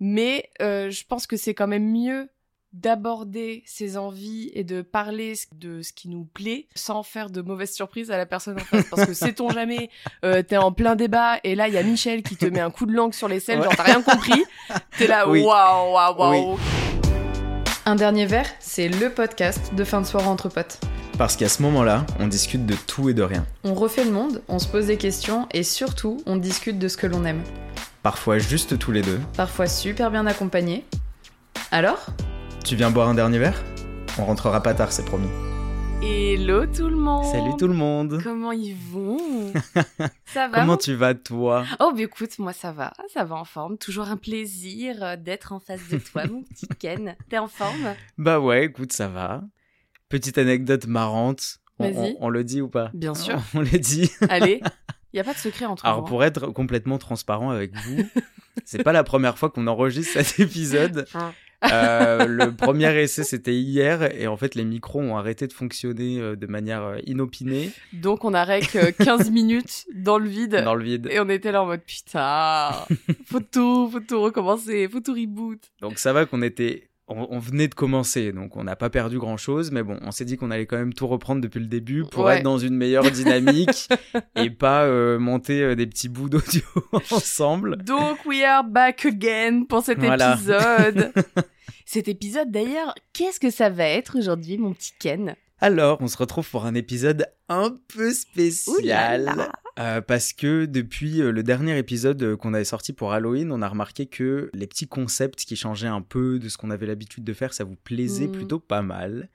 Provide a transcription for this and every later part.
Mais euh, je pense que c'est quand même mieux d'aborder ses envies et de parler de ce qui nous plaît sans faire de mauvaises surprises à la personne en face. Parce que sait-on jamais, euh, t'es en plein débat et là il y a Michel qui te met un coup de langue sur les selles, genre t'as rien compris. T'es là, waouh, waouh, waouh. Un dernier verre, c'est le podcast de fin de soirée entre potes. Parce qu'à ce moment-là, on discute de tout et de rien. On refait le monde, on se pose des questions et surtout, on discute de ce que l'on aime. Parfois juste tous les deux. Parfois super bien accompagné. Alors? Tu viens boire un dernier verre? On rentrera pas tard, c'est promis. Hello tout le monde. Salut tout le monde Comment ils vont? Ça va Comment tu vas toi? Oh, bah écoute, moi ça va, ça va en forme. Toujours un plaisir euh, d'être en face de toi, mon petit Ken. T'es en forme? Bah ouais, écoute, ça va. Petite anecdote marrante. On, Vas-y. on- on le dit ou pas? Bien sûr. On le dit. Allez, il y a pas de secret entre Alors nous. hein. pour être complètement transparent avec vous, c'est pas la première fois qu'on enregistre cet épisode. Hein. Euh, le premier essai c'était hier et en fait les micros ont arrêté de fonctionner euh, de manière euh, inopinée Donc on a rec euh, 15 minutes dans le vide. dans le vide. Et on était là en mode putain, faut tout, faut tout recommencer, faut tout reboot. Donc ça va qu'on était, on, on venait de commencer, donc on n'a pas perdu grand chose, mais bon, on s'est dit qu'on allait quand même tout reprendre depuis le début pour Ouais. être dans une meilleure dynamique et pas euh, monter euh, des petits bouts d'audio ensemble. Donc we are back again pour cet Voilà. épisode. cet épisode d'ailleurs, qu'est-ce que ça va être aujourd'hui, mon petit Ken? Alors, on se retrouve pour un épisode un peu spécial. Ouh là là. Euh, parce que depuis euh, le dernier épisode euh, qu'on avait sorti pour Halloween, on a remarqué que les petits concepts qui changeaient un peu de ce qu'on avait l'habitude de faire, ça vous plaisait Mm. plutôt pas mal.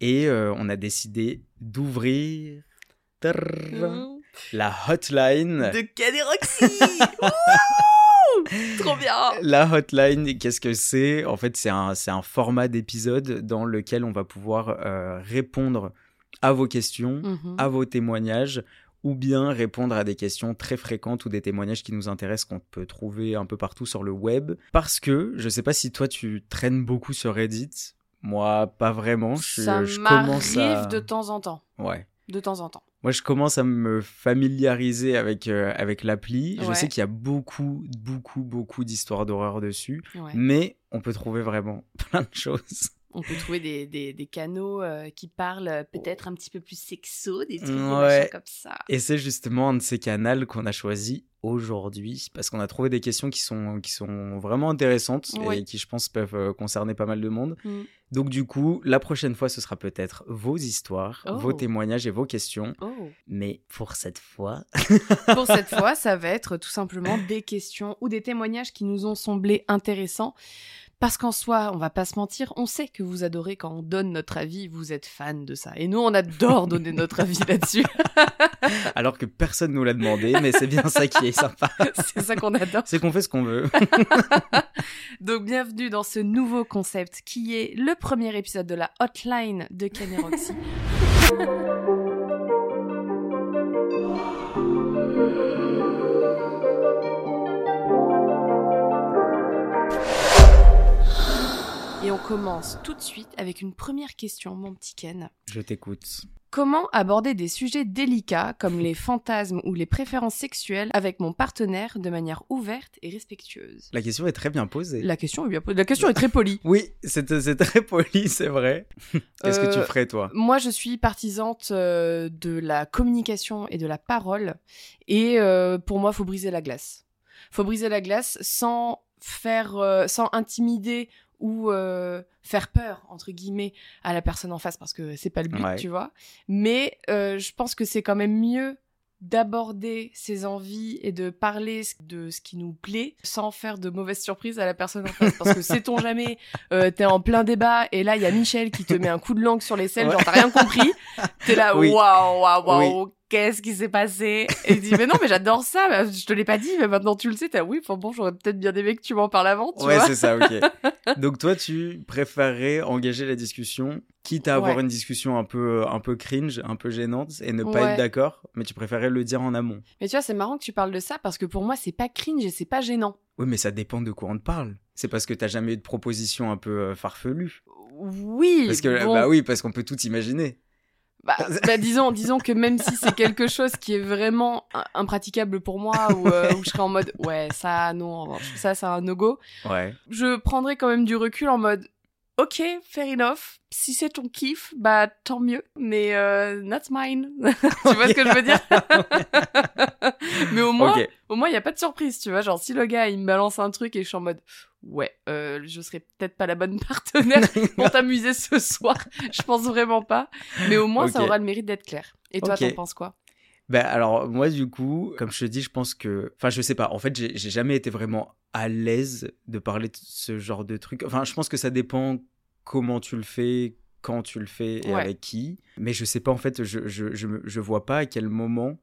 Et euh, on a décidé d'ouvrir trrr, la hotline. De Ken et Roxy Wouh Trop bien La hotline, qu'est-ce que c'est? En fait, c'est un, format d'épisode dans lequel on va pouvoir euh, répondre à vos questions, Mhm. à vos témoignages, ou bien répondre à des questions très fréquentes ou des témoignages qui nous intéressent qu'on peut trouver un peu partout sur le web. Parce que, je sais pas si toi tu traînes beaucoup sur Reddit, moi pas vraiment. Je, Ça je commence à... de temps en temps. Ouais. De temps en temps. Moi, je commence à me familiariser avec, euh, avec l'appli. Je sais qu'il y a beaucoup, beaucoup, beaucoup d'histoires d'horreur dessus. Ouais. Mais on peut trouver vraiment plein de choses. On peut trouver des, des, des canaux euh, qui parlent euh, peut-être un petit peu plus sexo, des trucs Ouais. comme ça. Et c'est justement un de ces canaux qu'on a choisi aujourd'hui parce qu'on a trouvé des questions qui sont, qui sont vraiment intéressantes Ouais. et qui, je pense, peuvent euh, concerner pas mal de monde. Mm. Donc, du coup, la prochaine fois, ce sera peut-être vos histoires, Oh. vos témoignages et vos questions. Oh. Mais pour cette fois, Pour cette fois, ça va être tout simplement des questions ou des témoignages qui nous ont semblé intéressants. Parce qu'en soi, on va pas se mentir, on sait que vous adorez quand on donne notre avis, vous êtes fan de ça. Et nous, on adore donner notre avis là-dessus. alors que personne nous l'a demandé, mais c'est bien ça qui est sympa. C'est ça qu'on adore. C'est qu'on fait ce qu'on veut. Donc, bienvenue dans ce nouveau concept qui est le premier épisode de la hotline de Ken et on commence tout de suite avec une première question, mon petit Ken. Je t'écoute. Comment aborder des sujets délicats comme les fantasmes ou les préférences sexuelles avec mon partenaire de manière ouverte et respectueuse? La question est très bien posée. La question est bien posée. La question est très polie. Oui, c'est très poli, c'est vrai. Qu'est-ce que tu Euh, ferais, toi? Moi, je suis partisante euh, de la communication et de la parole. Et euh, pour moi, faut briser la glace. Faut briser la glace sans faire, sans intimider ou euh, faire peur entre guillemets à la personne en face parce que c'est pas le but, Ouais. tu vois. Mais euh, je pense que c'est quand même mieux d'aborder ses envies et de parler de ce qui nous plaît sans faire de mauvaises surprises à la personne en face parce que sait-on jamais euh, t'es en plein débat et là il y a Michel qui te met un coup de langue sur les selles Ouais. genre t'as rien compris t'es là waouh waouh waouh qu'est-ce qui s'est passé et il dit mais non mais j'adore ça bah, je te l'ai pas dit mais maintenant tu le sais là, oui enfin bon j'aurais peut-être bien aimé que tu m'en parles avant tu Ouais, c'est ça, ok. Donc toi, tu préférerais engager la discussion, quitte à avoir Ouais. une discussion un peu, un peu cringe, un peu gênante, et ne pas Ouais. être d'accord, mais tu préférais le dire en amont. mais tu vois c'est marrant que tu parles de ça parce que pour moi c'est pas cringe et c'est pas gênant Oui, mais ça dépend de quoi on te parle. C'est parce que t'as jamais eu de proposition un peu euh, farfelue. oui Parce que, bon, bah oui, parce qu'on peut tout imaginer. Bah, bah, disons, disons que même si c'est quelque chose qui est vraiment impraticable pour moi, ou euh, où je serais en mode, ouais, ça, non, ça, c'est un no-go, Ouais. je prendrais quand même du recul en mode, ok, fair enough, si c'est ton kiff, bah tant mieux, mais euh, not mine. tu vois ce que je veux dire? Mais au moins, Ok. Au moins, il y a pas de surprise, tu vois. Genre, si le gars, il me balance un truc et je suis en mode, ouais, euh, je serais peut-être pas la bonne partenaire pour t'amuser ce soir. Je pense vraiment pas. Mais au moins, ça aura le mérite d'être clair. Et toi, Ok. t'en penses quoi? Ben alors moi du coup, comme je te dis, je pense que, enfin je sais pas. En fait, j'ai jamais été vraiment à l'aise de parler de ce genre de truc. Enfin, je pense que ça dépend comment tu le fais, quand tu le fais et Ouais. avec qui. Mais je sais pas en fait, je je je, je vois pas à quel moment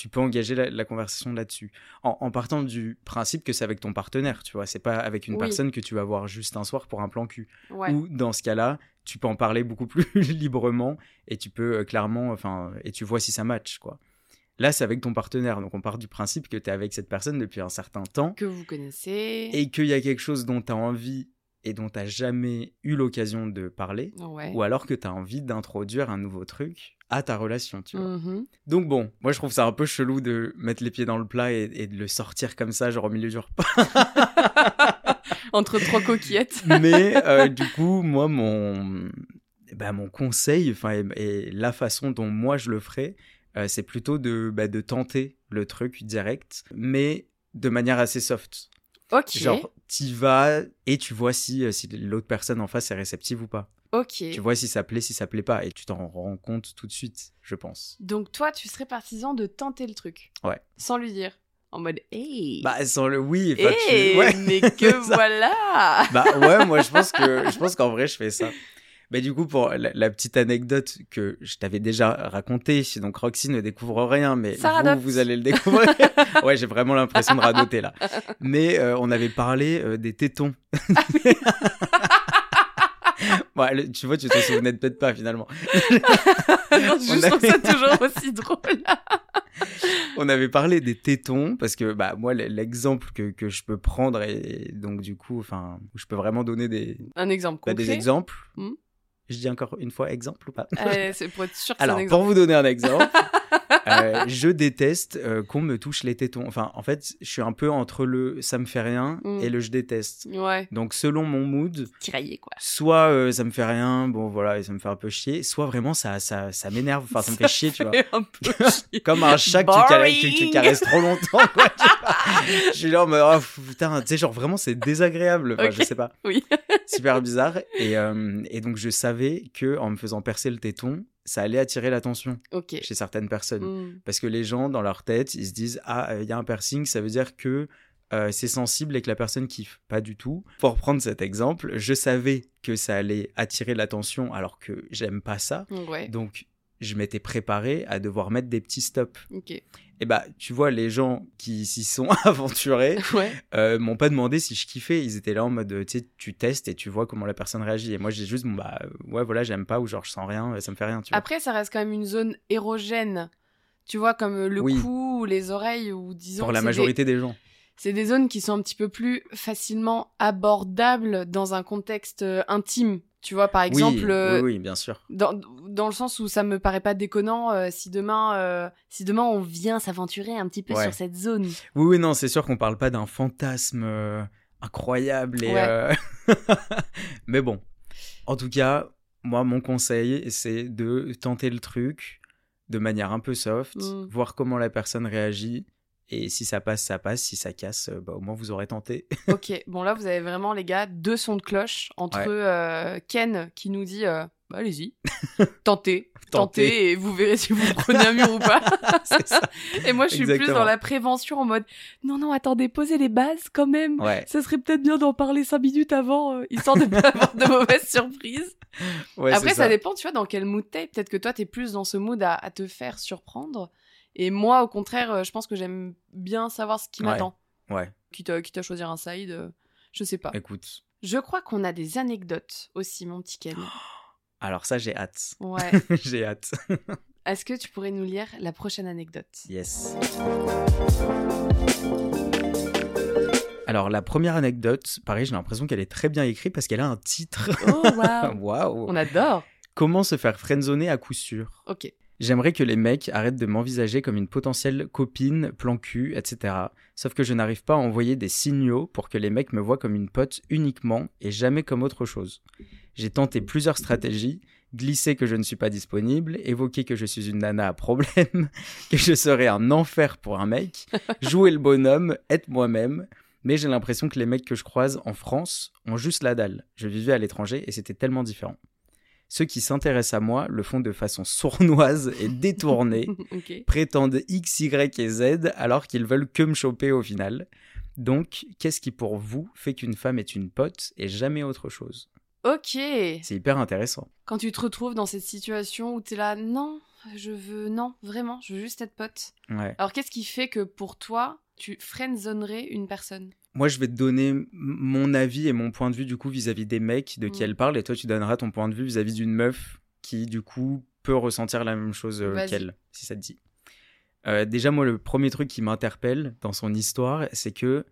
tu peux engager la, la conversation là-dessus. En, en partant du principe que c'est avec ton partenaire, tu vois. C'est pas avec une Oui. personne que tu vas voir juste un soir pour un plan cul. Ouais. Ou dans ce cas-là, tu peux en parler beaucoup plus librement et tu peux euh, clairement, enfin, et tu vois si ça match, quoi. Là, c'est avec ton partenaire, donc on part du principe que tu es avec cette personne depuis un certain temps Que vous connaissez. et qu'il y a quelque chose dont tu as envie et dont tu jamais eu l'occasion de parler, Ouais. ou alors que tu as envie d'introduire un nouveau truc à ta relation, tu vois. Mhm. Donc bon, moi je trouve ça un peu chelou de mettre les pieds dans le plat et, et de le sortir comme ça, genre au milieu du repas. Entre trois coquillettes. Mais euh, du coup, moi, mon, bah, mon conseil, enfin, et, et la façon dont moi je le ferais, euh, c'est plutôt de, bah, de tenter le truc direct, mais de manière assez soft. Ok. Genre, t'y vas et tu vois si, euh, si l'autre personne en face est réceptive ou pas. Ok. Tu vois si ça plaît, si ça plaît pas, et tu t'en rends compte tout de suite, je pense. Donc toi, tu serais partisan de tenter le truc. Ouais. Sans lui dire. En mode, hey. Bah, sans le oui, enfin, tu- hey, ouais. mais que voilà. Bah ouais, moi je pense que je pense qu'en vrai je fais ça. Mais du coup pour la, la petite anecdote que je t'avais déjà racontée, donc Roxy ne découvre rien, mais vous, vous allez le découvrir. ouais, j'ai vraiment l'impression de radoter là. Mais euh, on avait parlé euh, des tétons. Le- tu vois, tu te souvenais peut-être pas finalement. non, je On trouve ça avait- toujours aussi drôle. On avait parlé des tétons parce que bah moi l'exemple que, que je peux prendre et donc du coup enfin je peux vraiment donner des Un exemple bah, des exemples. Hmm. Je dis encore une fois exemple ou pas Euh, c'est pour être sûr que c'est un Alors, pour vous donner un exemple, euh, je déteste euh, qu'on me touche les tétons. Enfin, en fait, je suis un peu entre le ça me fait rien Mm. et le je déteste. Ouais. Donc, selon mon mood, Tiraillé, quoi. soit euh, ça me fait rien, bon voilà, et ça me fait un peu chier, soit vraiment ça, ça, ça m'énerve, enfin ça me fait chier, tu vois. fait un peu chier. Comme un chat que tu, caresses, que tu caresses trop longtemps. Quoi. Je suis là en mode, oh, putain, tu sais, genre vraiment c'est désagréable. Enfin. Je sais pas. Oui. Super bizarre. Et, euh, et donc je savais que en me faisant percer le téton, ça allait attirer l'attention Ok. chez certaines personnes. Hmm. Parce que les gens, dans leur tête, ils se disent Ah, il y a un piercing, ça veut dire que euh, c'est sensible et que la personne kiffe. Pas du tout. Pour prendre cet exemple, je savais que ça allait attirer l'attention alors que j'aime pas ça. Ouais. Donc, je m'étais préparé à devoir mettre des petits stops. Ok. Et bah, tu vois, les gens qui s'y sont aventurés Ouais. euh, m'ont pas demandé si je kiffais. Ils étaient là en mode, tu sais, tu testes et tu vois comment la personne réagit. Et moi, j'ai juste, bon, bah, euh, ouais, voilà, j'aime pas ou genre, je sens rien, ça me fait rien, tu vois. Après, ça reste quand même une zone érogène. Tu vois, comme le Oui. cou ou les oreilles, ou disons. Pour la des- majorité des gens. C'est des zones qui sont un petit peu plus facilement abordables dans un contexte euh, intime. Tu vois, par exemple, oui, euh, oui, oui, bien sûr. dans, dans le sens où ça me paraît pas déconnant euh, si demain euh, si demain on vient s'aventurer un petit peu Ouais. sur cette zone. Oui, oui, non, c'est sûr qu'on parle pas d'un fantasme incroyable. Et, Ouais. Mais bon, en tout cas, moi, mon conseil, c'est de tenter le truc de manière un peu soft, Mm. voir comment la personne réagit. Et si ça passe, ça passe. Si ça casse, euh, bah, au moins vous aurez tenté. ok, bon là vous avez vraiment les gars deux sons de cloche entre Ouais. euh, Ken qui nous dit euh, bah, allez-y, tentez, Tentez. tentez et vous verrez si vous prenez un mur ou pas. ça. Et moi je suis plus dans la prévention en mode non non attendez posez les bases quand même. Ouais. Ça serait peut-être bien d'en parler cinq minutes avant, euh, histoire de pas avoir de mauvaises surprises. ouais Après, ça. dépend, tu vois, dans quel mood t'es. Peut-être que toi, t'es plus dans ce mood à, à te faire surprendre. Et moi, au contraire, euh, je pense que j'aime bien savoir ce qui Ouais. m'attend. Ouais, Quitte, à- quitte à choisir un side, euh, je sais pas. écoute. Je crois qu'on a des anecdotes aussi, mon petit. Alors ça, j'ai hâte. Ouais. j'ai hâte. Est-ce que tu pourrais nous lire la prochaine anecdote? Yes. Alors la première anecdote, pareil, j'ai l'impression qu'elle est très bien écrite parce qu'elle a un titre. Oh, waouh Waouh. On adore Comment se faire friendzoner à coup sûr? Ok. J'aimerais que les mecs arrêtent de m'envisager comme une potentielle copine, plan cul, etc. Sauf que je n'arrive pas à envoyer des signaux pour que les mecs me voient comme une pote uniquement et jamais comme autre chose. J'ai tenté plusieurs stratégies, glisser que je ne suis pas disponible, évoquer que je suis une nana à problème, que je serais un enfer pour un mec, jouer le bonhomme, être moi-même, mais j'ai l'impression que les mecs que je croise en France ont juste la dalle. Je vivais à l'étranger et c'était tellement différent. Ceux qui s'intéressent à moi le font de façon sournoise et détournée, prétendent X, Y et Z alors qu'ils veulent que me choper au final. Donc, qu'est-ce qui pour vous fait qu'une femme est une pote et jamais autre chose? Ok. C'est hyper intéressant. Quand tu te retrouves dans cette situation où t'es là, non, je veux, non, vraiment, je veux juste être pote. Ouais. Alors qu'est-ce qui fait que pour toi, tu friendzonerais une personne? Moi, je vais te donner mon avis et mon point de vue du coup vis-à-vis des mecs de qui Mm. elle parle et toi, tu donneras ton point de vue vis-à-vis d'une meuf qui du coup peut ressentir la même chose euh, qu'elle, si ça te dit. Euh, déjà, moi, le premier truc qui m'interpelle dans son histoire, c'est que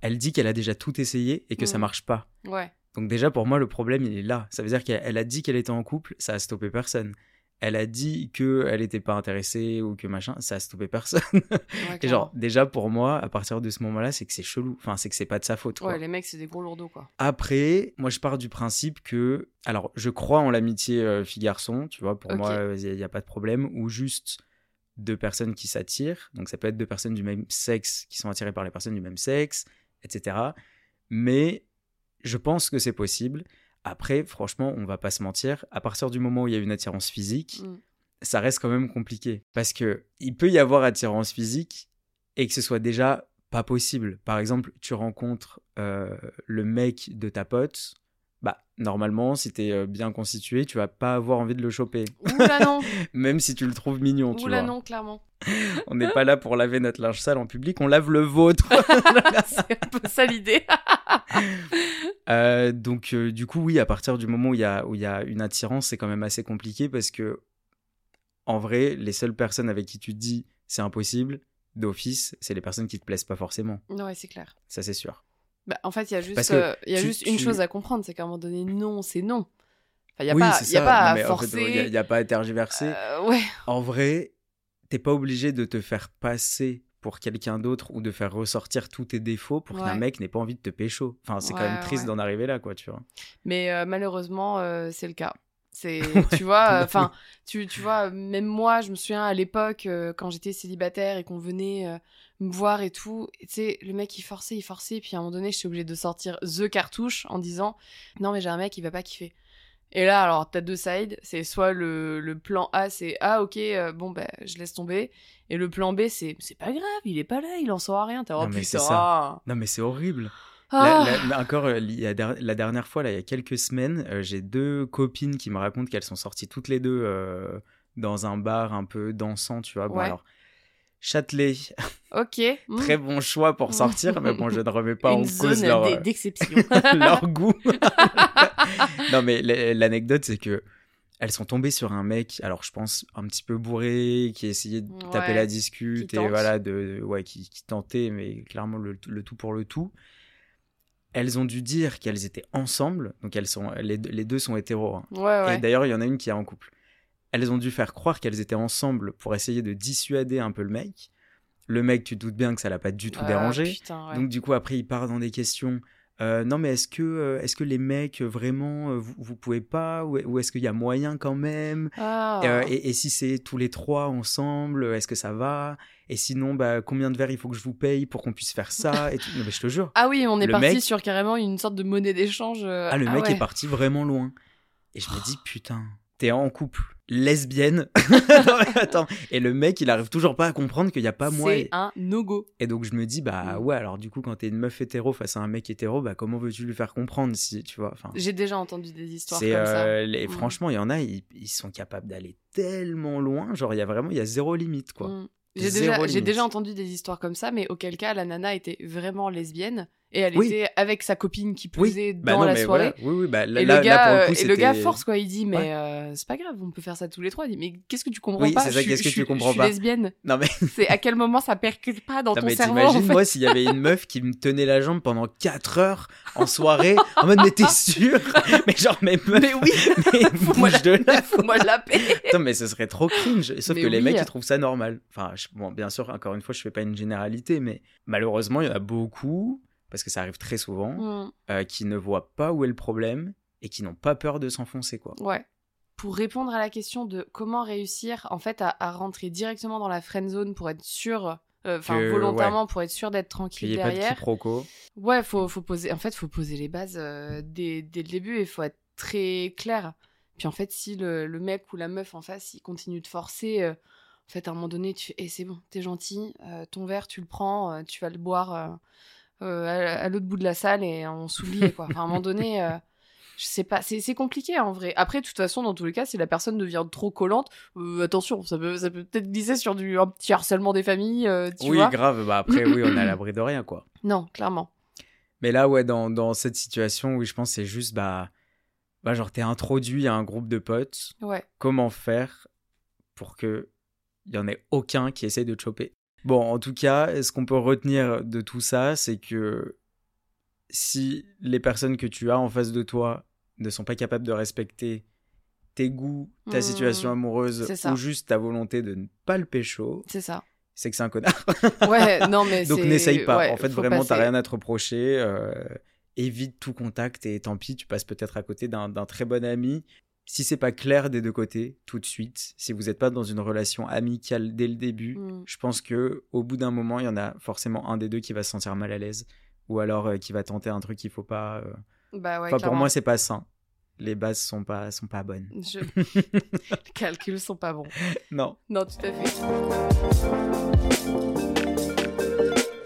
elle dit qu'elle a déjà tout essayé et que ça Mm. marche pas. Ouais. Donc déjà pour moi le problème il est là. Ça veut dire qu'elle elle a dit qu'elle était en couple, ça a stoppé personne. Elle a dit que elle était pas intéressée ou que machin, ça a stoppé personne. ouais Et genre déjà pour moi à partir de ce moment-là c'est que c'est chelou. Enfin c'est que c'est pas de sa faute. quoi. Ouais, les mecs, c'est des gros lourdeaux, quoi. Après moi je pars du principe que alors je crois en l'amitié euh, fille-garçon, tu vois. Pour moi il y, a pas de problème ou juste deux personnes qui s'attirent. Donc ça peut être deux personnes du même sexe qui sont attirées par les personnes du même sexe, etc. Mais je pense que c'est possible. Après, franchement, on va pas se mentir, à partir du moment où il y a une attirance physique, Mm. ça reste quand même compliqué. Parce que il peut y avoir attirance physique et que ce soit déjà pas possible. Par exemple, tu rencontres euh, le mec de ta pote, bah, normalement, si t'es euh, bien constitué, tu vas pas avoir envie de le choper. Oula non, Même si tu le trouves mignon, tu oula vois. non, clairement. On n'est pas là pour laver notre linge sale en public, on lave le vôtre. c'est un peu ça l'idée. Euh, donc, euh, du coup, oui, à partir du moment où il y a, où il y a une attirance, c'est quand même assez compliqué parce que, en vrai, les seules personnes avec qui tu te dis c'est impossible, d'office, c'est les personnes qui te plaisent pas forcément. ouais, c'est clair. Ça, c'est sûr. Bah, en fait, il y a juste, euh, il y a tu- juste une chose à comprendre, c'est qu'à un moment donné, non, c'est non. Enfin, il y a oui, pas, c'est il y a pas Non, à mais en fait, forcer. il y a- il y a, pas à tergiverser. Euh, ouais, En vrai, t'es pas obligé de te faire passer pour quelqu'un d'autre ou de faire ressortir tous tes défauts pour qu'un Ouais. mec n'ait pas envie de te pécho. Enfin, c'est quand même triste d'en arriver là, quoi, tu vois. mais euh, malheureusement, c'est le cas. C'est, tu vois, enfin, tu, tu vois, même moi, je me souviens à l'époque quand j'étais célibataire et qu'on venait me voir et tout, et tu sais, le mec il forçait, il forçait, puis à un moment donné, j'étais obligée de sortir the cartouche en disant non mais j'ai un mec, il va pas kiffer. Et là, alors t'as deux sides, c'est soit le, le plan A, c'est ah ok, euh, bon ben je laisse tomber, et le plan B, c'est c'est pas grave, il est pas là, il en saura rien. T'as oh putain, ça. Non, mais c'est horrible. Ah. La- mais encore, euh, il y a der- la dernière fois, là, il y a quelques semaines, euh, j'ai deux copines qui me racontent qu'elles sont sorties toutes les deux euh, dans un bar un peu dansant, tu vois. Bon, Ouais. alors, Châtelet, Ok. hmm. très bon choix pour sortir, mais bon, je ne remets pas Une en zone cause leur, euh, d'exception. leur goût. non, mais l'anecdote, c'est que elles sont tombées sur un mec, alors je pense un petit peu bourré, qui essayait de taper la discute et voilà, de, ouais, qui, qui tentait, mais clairement le, le tout pour le tout. Elles ont dû dire qu'elles étaient ensemble, donc elles sont, les, deux- les deux sont hétéros. hein. ouais, Et d'ailleurs, il y en a une qui est en couple. Elles ont dû faire croire qu'elles étaient ensemble pour essayer de dissuader un peu le mec. Le mec, tu te doutes bien que ça l'a pas du tout Ah, dérangé. putain, ouais. Donc du coup après il part dans des questions. euh, non mais est-ce que euh, est-ce que les mecs euh, vraiment vous, vous pouvez pas ou, est-ce qu'il y a moyen quand même? Ah. Euh, et, et si c'est tous les trois ensemble est-ce que ça va? Et sinon bah combien de verres il faut que je vous paye pour qu'on puisse faire ça et tout? Non, mais je te jure Ah oui, on est parti mec- sur carrément une sorte de monnaie d'échange. ah le mec ouais. est parti vraiment loin et je me dis putain t'es en couple lesbienne non mais attends et le mec il arrive toujours pas à comprendre qu'il y a pas moi C'est un no-go. Et donc je me dis bah Mm. ouais alors du coup quand t'es une meuf hétéro face à un mec hétéro bah comment veux-tu lui faire comprendre si tu vois enfin J'ai déjà entendu des histoires comme ça. euh, les- Mm. franchement il y en a ils, ils sont capables d'aller tellement loin genre il y a vraiment il y a zéro limite quoi Mm. J'ai déjà, déjà entendu des histoires comme ça, mais auquel cas la nana était vraiment lesbienne Et elle Oui. était avec sa copine qui Oui. plus est Bah dans non, la soirée. voilà. Oui, oui, bah là, Et, là- le gars, là, pour le euh, coup, et le gars force quoi, il dit mais Ouais. euh, c'est pas grave, on peut faire ça tous les trois. Il dit mais qu'est-ce que tu comprends Oui, pas? c'est ça, qu'est-ce que tu comprends je suis pas? lesbienne. Non mais, C'est à quel moment ça percute pas dans non, ton mais cerveau t'imagines en fait? moi s'il y avait une meuf qui me tenait la jambe pendant 4 heures en soirée en mode mais t'es sûr? Mais genre mais meuf, Mais oui, mais bouge de là. Fous-moi la paix. Attends, mais ce serait trop cringe. Sauf que les oui. mecs, ils trouvent ça normal. Enfin, bon, bien sûr, encore une fois, je fais pas une généralité, mais malheureusement, il y en a beaucoup, parce que ça arrive très souvent, Mm, euh, qui ne voient pas où est le problème et qui n'ont pas peur de s'enfoncer, quoi. Ouais. Pour répondre à la question de comment réussir en fait à, à rentrer directement dans la friend zone pour être sûr, euh, enfin volontairement pour être sûr d'être Qu'il tranquille n'y ait pas de derrière. quiproquo. Ouais, faut, faut poser. En fait, faut poser les bases euh, dès, dès le début et faut être très clair. Puis en fait, si le, le mec ou la meuf en face, il continue de forcer, en fait, à un moment donné, tu fais, Eh, c'est bon, t'es gentil, euh, ton verre, tu le prends, euh, tu vas le boire euh, à, à l'autre bout de la salle et on s'oublie, quoi. Enfin, à un moment donné, euh, je sais pas, c'est c'est compliqué en vrai. Après, de toute façon, dans tous les cas, si la personne devient trop collante, euh, attention, ça peut ça peut peut-être glisser sur du un petit harcèlement des familles, tu oui, vois. grave. Bah après, oui, on est à l'abri de rien, quoi. Non, clairement. Mais là, ouais, dans, dans cette situation, oui, je pense que c'est juste, bah, bah, genre, t'es introduit à un groupe de potes. Ouais. Comment faire pour que il y en ait aucun qui essaye de te choper? Bon, en tout cas, ce qu'on peut retenir de tout ça, c'est que si les personnes que tu as en face de toi ne sont pas capables de respecter tes goûts, ta Mmh. situation amoureuse ou juste ta volonté de ne pas le pécho, C'est ça. c'est que c'est un connard. Ouais, non, mais Donc n'essaye pas. ouais, en fait, vraiment, t'as passer. rien à te reprocher. euh, évite tout contact et tant pis, tu passes peut-être à côté d'un très bon ami. Si c'est pas clair des deux côtés, tout de suite, si vous n'êtes pas dans une relation amicale dès le début, Mm. je pense que au bout d'un moment, il y en a forcément un des deux qui va se sentir mal à l'aise ou alors euh, qui va tenter un truc qu'il faut pas. euh. Bah ouais, enfin, pour moi, c'est pas sain. Les bases sont pas sont pas bonnes. Je- Les calculs sont pas bons. Non. Non, tout à fait.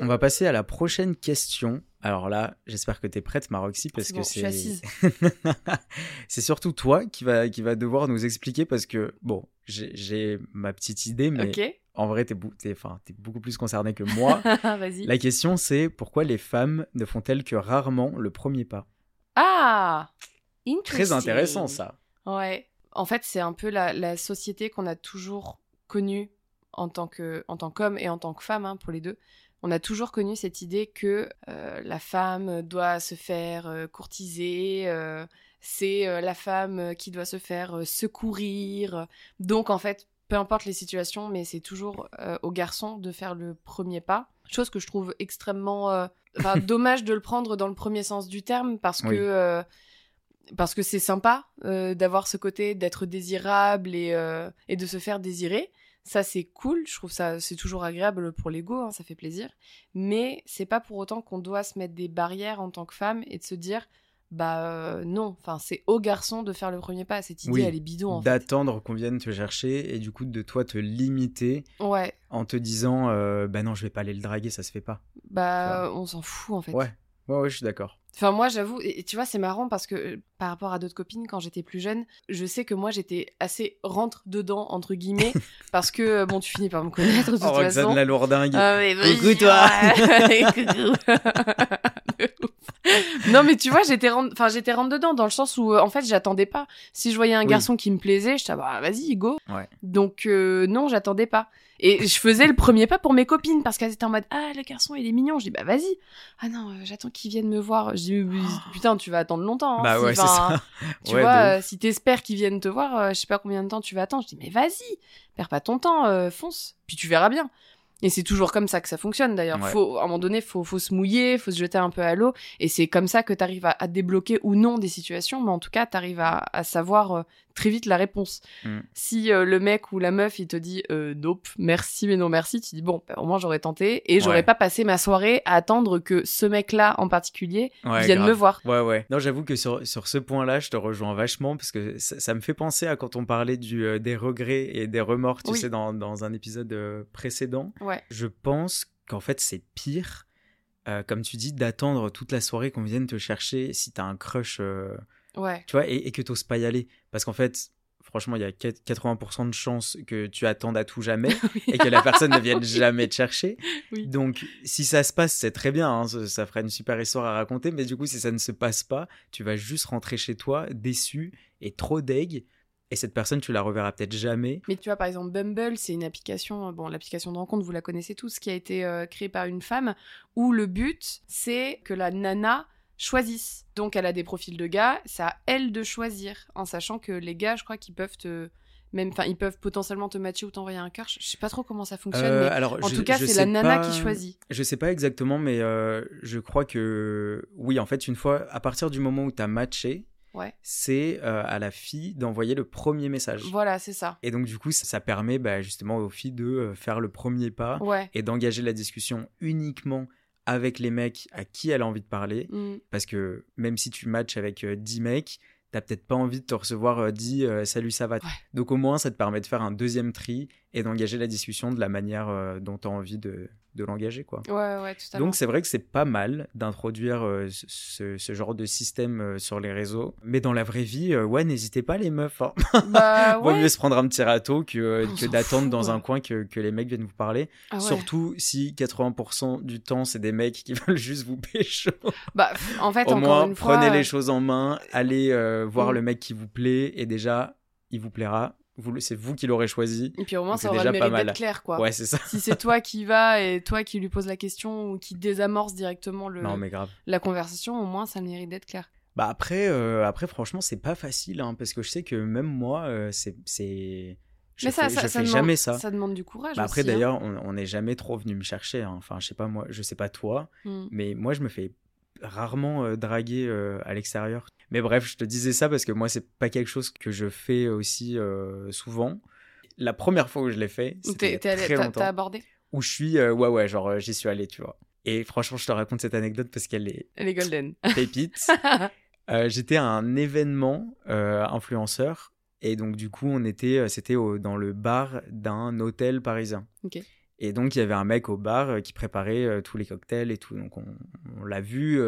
On va passer à la prochaine question. Alors là, j'espère que tu es prête, Maroxy, parce C'est que bon, je suis c'est. assise. c'est surtout toi qui va, qui va devoir nous expliquer parce que, bon, j'ai ma petite idée, mais Ok. en vrai, tu es, beaucoup plus concerné que moi. Vas-y. La question, c'est pourquoi les femmes ne font-elles que rarement le premier pas? Ah Très intéressant, ça. Ouais. En fait, c'est un peu la, la société qu'on a toujours connue en tant que en tant qu'homme et en tant que femme, hein, pour les deux. On a toujours connu cette idée que euh, la femme doit se faire euh, courtiser, euh, c'est euh, la femme qui doit se faire euh, secourir. Donc en fait, peu importe les situations, mais c'est toujours euh, au garçon de faire le premier pas. Chose que je trouve extrêmement euh, dommage de le prendre dans le premier sens du terme parce Oui. que euh, parce que c'est sympa euh, d'avoir ce côté d'être désirable et, euh, et de se faire désirer. Ça, c'est cool. Je trouve ça, c'est toujours agréable pour l'ego, hein, ça fait plaisir. Mais c'est pas pour autant qu'on doit se mettre des barrières en tant que femme et de se dire, bah euh, non, enfin, c'est au garçon de faire le premier pas. Cette idée, Oui, elle est bidon, en fait. D'attendre qu'on vienne te chercher et du coup de toi te limiter Ouais, en te disant euh, bah non, je vais pas aller le draguer, ça se fait pas. bah, on s'en fout, en fait. Ouais, ouais, ouais, je suis d'accord. Enfin, moi, j'avoue, et tu vois, c'est marrant parce que euh, par rapport à d'autres copines, quand j'étais plus jeune, je sais que moi, j'étais assez rentre dedans, entre guillemets, parce que, euh, bon, tu finis par me connaître de toute Oh, Roxane façon. la lourdingue. Ah, mais Coucou, toi. ouais. Coucou. Non mais tu vois j'étais rentre enfin j'étais rentre dedans dans le sens où euh, en fait j'attendais pas. Si je voyais un Oui. garçon qui me plaisait je bah vas-y go. Ouais. donc euh, non j'attendais pas. Et je faisais le premier pas pour mes copines parce qu'elles étaient en mode ah le garçon il est mignon. Je dis bah vas-y. Ah non euh, j'attends qu'il vienne me voir. Je dis mais, putain tu vas attendre longtemps hein, Bah si- ouais, c'est ça. tu Ouais, vois, euh, si t'espères qu'ils viennent te voir, je sais pas combien de temps tu vas attendre. Je dis, mais vas-y, perds pas ton temps, fonce, puis tu verras bien. Et c'est toujours comme ça que ça fonctionne d'ailleurs. Ouais. Faut, à un moment donné, faut, faut se mouiller, faut se jeter un peu à l'eau. Et c'est comme ça que t'arrives à, à débloquer ou non des situations, mais en tout cas, t'arrives à, à savoir euh, très vite la réponse. Mm. Si euh, le mec ou la meuf, il te dit euh, nope, merci, mais non merci, tu dis bon, bah, au moins j'aurais tenté et j'aurais Ouais. pas passé ma soirée à attendre que ce mec-là en particulier Ouais, vienne grave. me voir. Ouais, ouais. Non, j'avoue que sur, sur ce point-là, je te rejoins vachement parce que ça, ça me fait penser à quand on parlait du, euh, des regrets et des remords, tu Oui. sais, dans, dans un épisode euh, précédent. Ouais. Je pense qu'en fait, c'est pire, euh, comme tu dis, d'attendre toute la soirée qu'on vienne te chercher si t'as un crush, euh, Ouais. tu vois, et, et que t'oses pas y aller. Parce qu'en fait, franchement, il y a 80% de chances que tu attendes à tout jamais et que la personne ne vienne jamais te chercher. Oui. Donc, si ça se passe, c'est très bien, hein, ça, ça fera une super histoire à raconter, mais du coup, si ça ne se passe pas, tu vas juste rentrer chez toi déçu et trop deg. Et cette personne, tu la reverras peut-être jamais. Mais tu vois, par exemple, Bumble, c'est une application, bon, l'application de rencontre, vous la connaissez tous, qui a été euh, créée par une femme, où le but, c'est que la nana choisisse. Donc, elle a des profils de gars, c'est à elle de choisir, en sachant que les gars, je crois qu'ils peuvent te. Même, enfin, ils peuvent potentiellement te matcher ou t'envoyer un cœur. Je sais pas trop comment ça fonctionne, Euh, mais alors, en je- tout cas, c'est la nana pas- qui choisit. Je sais pas exactement, mais euh, je crois que oui, en fait, une fois, à partir du moment où tu as matché, Ouais. c'est euh, à la fille d'envoyer le premier message. Voilà, c'est ça. Et donc, du coup, ça, ça permet bah, justement aux filles de faire le premier pas Ouais. et d'engager la discussion uniquement avec les mecs à qui elle a envie de parler. Mm. Parce que même si tu matches avec euh, 10 mecs, t'as peut-être pas envie de te recevoir euh, 10 euh, salut ça va. Ouais. Donc au moins ça te permet de faire un deuxième tri et d'engager la discussion de la manière euh, dont tu as envie de, de l'engager quoi. Ouais, ouais, totalement. Donc c'est vrai que c'est pas mal d'introduire euh, ce, ce genre de système euh, sur les réseaux. Mais dans la vraie vie, euh, ouais, n'hésitez pas les meufs. Hein. Bah, Vaut mieux se prendre un petit râteau que, d'attendre fout, dans ouais. un coin que, que les mecs viennent vous parler. Ah ouais. Surtout si 80% du temps c'est des mecs qui veulent juste vous pécho. Bah, en fait, Au encore moins, une fois. prenez les choses en main, allez voir le mec qui vous plaît et déjà, il vous plaira. C'est vous qui l'aurez choisi. Et puis au moins, ça aura déjà le mérite d'être clair, quoi. Ouais, c'est ça. Si c'est toi qui vas et toi qui lui poses la question ou qui désamorce directement le, Non, mais grave. la conversation, au moins, ça a le mérite d'être clair. Bah après, euh, après franchement, c'est pas facile hein, parce que je sais que même moi, euh, c'est, c'est, je mais ça, fais, ça, je ça fais demande, jamais ça. Ça demande du courage. Bah après hein. d'ailleurs, on on n'est jamais trop venu me chercher. hein. Enfin, je sais pas moi, je sais pas toi, Mm. mais moi je me fais rarement euh, draguer euh, à l'extérieur. Mais bref, je te disais ça parce que moi c'est pas quelque chose que je fais aussi euh, souvent. La première fois où je l'ai fait, c'était très t'as- longtemps. t'as abordé? Où je suis, euh, ouais ouais, genre euh, j'y suis allé, tu vois. Et franchement, je te raconte cette anecdote parce qu'elle est les golden. pépite. Euh, J'étais à un événement influenceur et donc du coup on était, c'était dans le bar d'un hôtel parisien. Ok. Et donc il y avait un mec au bar qui préparait tous les cocktails et tout. Donc on, on l'a vu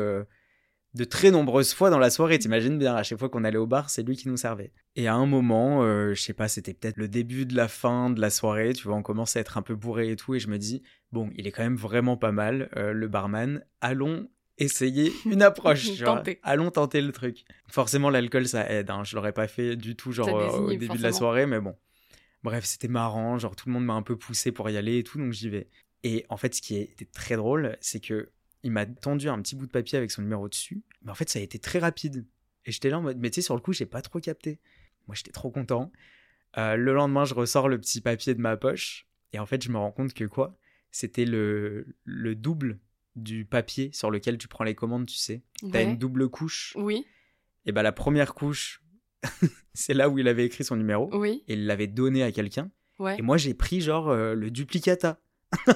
de très nombreuses fois dans la soirée. T'imagines bien, à chaque fois qu'on allait au bar, c'est lui qui nous servait. Et à un moment, euh, je sais pas, c'était peut-être le début de la fin de la soirée. Tu vois, on commence à être un peu bourré et tout. Et je me dis, bon, il est quand même vraiment pas mal, euh, le barman. Allons essayer une approche. Tenter. Allons tenter le truc. Forcément, l'alcool, ça aide. Hein. Je l'aurais pas fait du tout, genre euh, au début de la soirée, mais bon. Bref, c'était marrant. Genre, tout le monde m'a un peu poussé pour y aller et tout, donc j'y vais. Et en fait, ce qui était très drôle, c'est que il m'a tendu un petit bout de papier avec son numéro dessus. Mais en fait, ça a été très rapide. Et j'étais là en mode, mais tu sais, sur le coup, j'ai pas trop capté. Moi, j'étais trop content. Euh, le lendemain, je ressors le petit papier de ma poche. Et en fait, je me rends compte que quoi? C'était le, le double du papier sur lequel tu prends les commandes, tu sais. T'as Ouais. une double couche. Oui, Et bah, la première couche, c'est là où il avait écrit son numéro. oui, Et il l'avait donné à quelqu'un. ouais. Et moi, j'ai pris genre euh, le duplicata.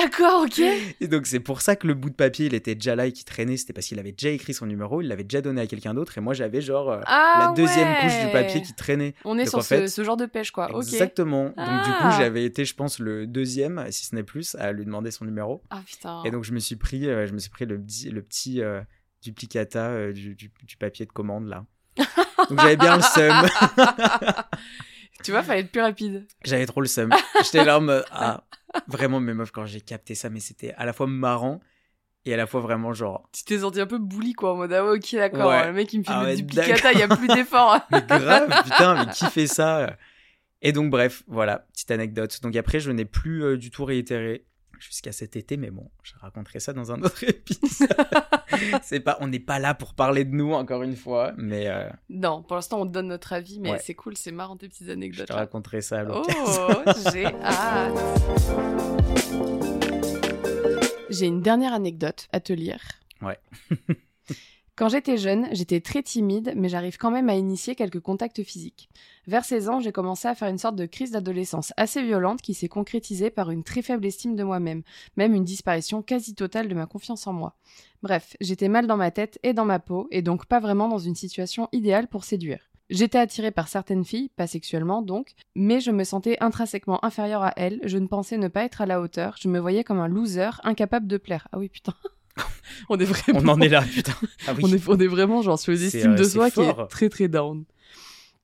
D'accord, ok. Et donc, c'est pour ça que le bout de papier, il était déjà là et qui traînait. C'était parce qu'il avait déjà écrit son numéro, il l'avait déjà donné à quelqu'un d'autre. Et moi, j'avais genre euh, Ah, la deuxième ouais. couche du papier qui traînait. On est Donc, sur en ce, fait, ce genre de pêche, quoi. Exactement. Donc, du Ah. coup, j'avais été, je pense, le deuxième, si ce n'est plus, à lui demander son numéro. Ah putain. Et donc, je me suis pris, euh, je me suis pris le petit, le petit euh, duplicata du, du- du papier de commande, là. Donc, j'avais bien le seum. tu vois, fallait être plus rapide. J'avais trop le seum. J'étais là en mode, ah, vraiment, mes meufs, quand j'ai capté ça, mais c'était à la fois marrant et à la fois vraiment genre, Tu t'es senti un peu bully, quoi, en mode ah ok, d'accord. Ouais. Le mec, il me filme Ah ouais, duplicata, il y a plus d'effort. mais grave, putain, mais qui fait ça? Et donc, bref, voilà, petite anecdote. Donc après, je n'ai plus euh, du tout réitéré jusqu'à cet été, mais bon, je raconterai ça dans un autre épisode. c'est pas, on n'est pas là pour parler de nous, encore une fois, mais euh, non, pour l'instant, on donne notre avis, mais Ouais. c'est cool, c'est marrant tes petites je anecdotes. te là. raconterai ça à Oh, j'ai hâte. J'ai une dernière anecdote à te lire. Ouais. Quand j'étais jeune, j'étais très timide, mais j'arrive quand même à initier quelques contacts physiques. Vers 16 ans, j'ai commencé à faire une sorte de crise d'adolescence assez violente qui s'est concrétisée par une très faible estime de moi-même, même une disparition quasi totale de ma confiance en moi. Bref, j'étais mal dans ma tête et dans ma peau, et donc pas vraiment dans une situation idéale pour séduire. J'étais attirée par certaines filles, pas sexuellement donc, mais je me sentais intrinsèquement inférieure à elles, je ne pensais ne pas être à la hauteur, je me voyais comme un loser, incapable de plaire. Ah oui, putain. on est vraiment... On en est là, putain. Ah oui. On est, on est vraiment genre sur une C'est, estime euh, de c'est soi qui est très très down.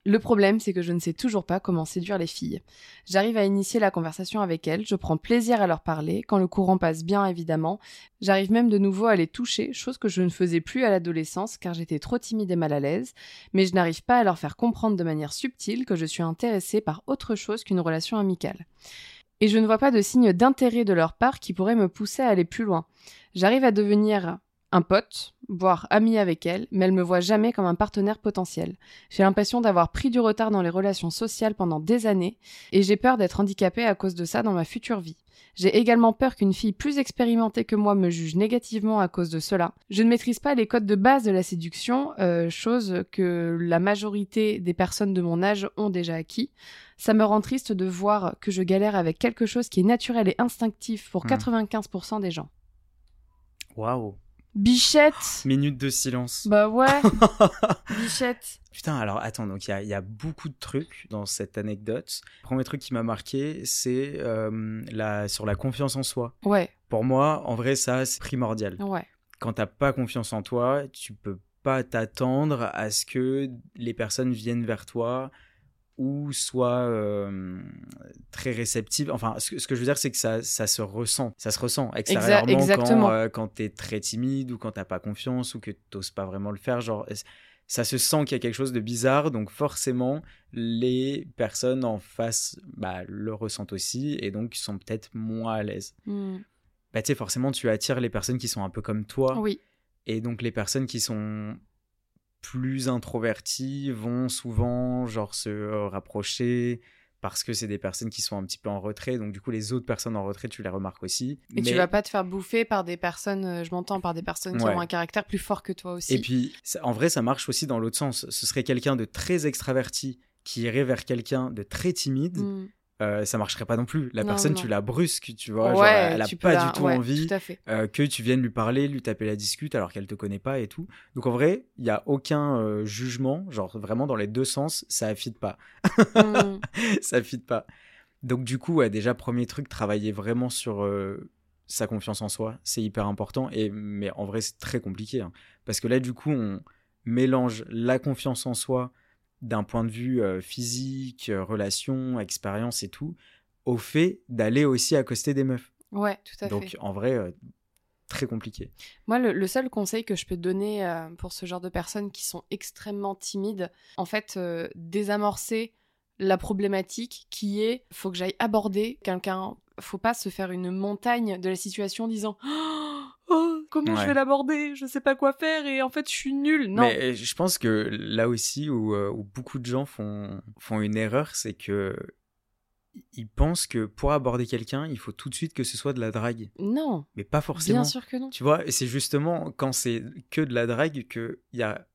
Le problème, c'est que je ne sais toujours pas comment séduire les filles. J'arrive à initier la conversation avec elles, je prends plaisir à leur parler, quand le courant passe bien évidemment. J'arrive même de nouveau à les toucher, chose que je ne faisais plus à l'adolescence car j'étais trop timide et mal à l'aise, mais je n'arrive pas à leur faire comprendre de manière subtile que je suis intéressée par autre chose qu'une relation amicale. Et je ne vois pas de signe d'intérêt de leur part qui pourrait me pousser à aller plus loin. J'arrive à devenir un pote, voire ami avec elle, mais elle me voit jamais comme un partenaire potentiel. J'ai l'impression d'avoir pris du retard dans les relations sociales pendant des années, et j'ai peur d'être handicapée à cause de ça dans ma future vie. J'ai également peur qu'une fille plus expérimentée que moi me juge négativement à cause de cela. Je ne maîtrise pas les codes de base de la séduction, euh, chose que la majorité des personnes de mon âge ont déjà acquis. Ça me rend triste de voir que je galère avec quelque chose qui est naturel et instinctif pour Hmm. 95% des gens. Waouh. Bichette Minute de silence. Bah ouais, bichette. Putain, alors attends, donc il y a, il y a beaucoup de trucs dans cette anecdote. Le premier truc qui m'a marqué, c'est euh, la, sur la confiance en soi. Ouais, Pour moi, en vrai, ça, c'est primordial. ouais. Quand t'as pas confiance en toi, tu peux pas t'attendre à ce que les personnes viennent vers toi ou soient euh, très réceptives. Enfin, ce que, ce que je veux dire, c'est que ça, ça se ressent. Ça se ressent extérieurement exactement. quand, euh, quand t'es très timide ou quand t'as pas confiance ou que t'oses pas vraiment le faire. Genre, ça se sent qu'il y a quelque chose de bizarre, donc forcément, les personnes en face bah, le ressentent aussi et donc sont peut-être moins à l'aise. Hmm. Bah, tu sais, forcément, tu attires les personnes qui sont un peu comme toi. Oui, Et donc les personnes qui sont plus introverties vont souvent genre se euh, rapprocher parce que c'est des personnes qui sont un petit peu en retrait. Donc du coup les autres personnes en retrait, tu les remarques aussi. et tu Mais- vas pas te faire bouffer par des personnes, euh, je m'entends, par des personnes qui Ouais. ont un caractère plus fort que toi aussi. Et puis ça- en vrai ça marche aussi dans l'autre sens. Ce serait quelqu'un de très extraverti qui irait vers quelqu'un de très timide. Hmm. Euh, ça marcherait pas non plus. La Non, personne non. tu la brusques, tu vois. genre, ouais, elle a pas la- du tout ouais, envie. Tout euh, que tu viennes lui parler, lui taper la discute alors qu'elle te connaît pas et tout. Donc en vrai, il y a aucun euh, jugement, genre vraiment dans les deux sens, ça fit pas. Hmm. ça fit pas. Donc du coup, ouais, déjà premier truc, travailler vraiment sur sa confiance en soi, c'est hyper important. Et mais en vrai, c'est très compliqué hein. parce que là, du coup, on mélange la confiance en soi d'un point de vue physique, relation, expérience et tout, au fait d'aller aussi accoster des meufs. Ouais, tout à Donc fait. en vrai, très compliqué. Moi, le, le seul conseil que je peux donner euh, pour ce genre de personnes qui sont extrêmement timides, en fait, euh, désamorcer la problématique qui est, faut que j'aille aborder quelqu'un. Faut pas se faire une montagne de la situation en disant oh, comment je vais l'aborder, je sais pas quoi faire et en fait je suis nulle. Non. Mais euh, je pense que là aussi où, euh, où beaucoup de gens font, font une erreur, c'est que ils pensent que pour aborder quelqu'un, il faut tout de suite que ce soit de la drague. Non, Mais pas forcément. bien sûr que non. Tu vois, et c'est justement quand c'est que de la drague qu'il y a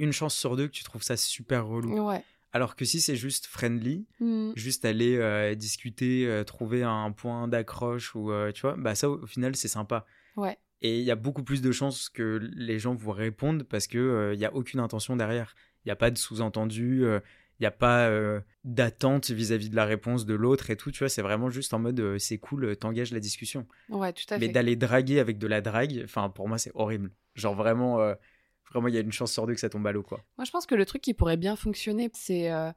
une chance sur deux que tu trouves ça super relou. Ouais. Alors que si c'est juste friendly, Hmm. juste aller euh, discuter, euh, trouver un point d'accroche ou euh, tu vois, bah ça au, au final c'est sympa. Ouais. Et il y a beaucoup plus de chances que les gens vous répondent parce que euh, il n'y a aucune intention derrière. Il n'y a pas de sous-entendu, euh, il n'y a pas euh, d'attente vis-à-vis de la réponse de l'autre et tout. Tu vois, c'est vraiment juste en mode euh, c'est cool, euh, t'engages la discussion. Ouais, tout à Mais fait. d'aller draguer avec de la drague, enfin pour moi c'est horrible. Genre vraiment, euh, vraiment il y a une chance sur deux que ça tombe à l'eau quoi. Moi, je pense que le truc qui pourrait bien fonctionner, c'est euh,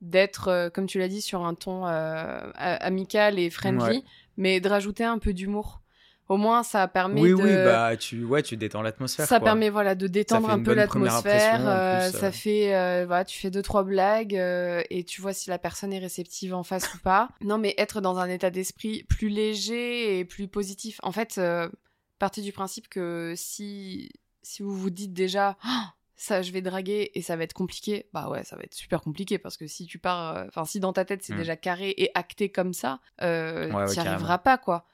d'être, euh, comme tu l'as dit, sur un ton euh, amical et friendly, Ouais. mais de rajouter un peu d'humour. Au moins, ça permet oui de... oui bah tu ouais tu détends l'atmosphère. ça quoi. permet voilà de détendre un peu l'atmosphère. euh, ça fait euh, voilà, tu fais deux trois blagues euh, et tu vois si la personne est réceptive en face ou pas. Non, mais être dans un état d'esprit plus léger et plus positif. En fait, euh, partez du principe que si si vous vous dites déjà Ah, ça je vais draguer et ça va être compliqué, bah ouais, ça va être super compliqué parce que si tu pars, euh, enfin si dans ta tête c'est Mm. déjà carré et acté comme ça, Ouais, ouais, t'y carrément. arriveras pas quoi.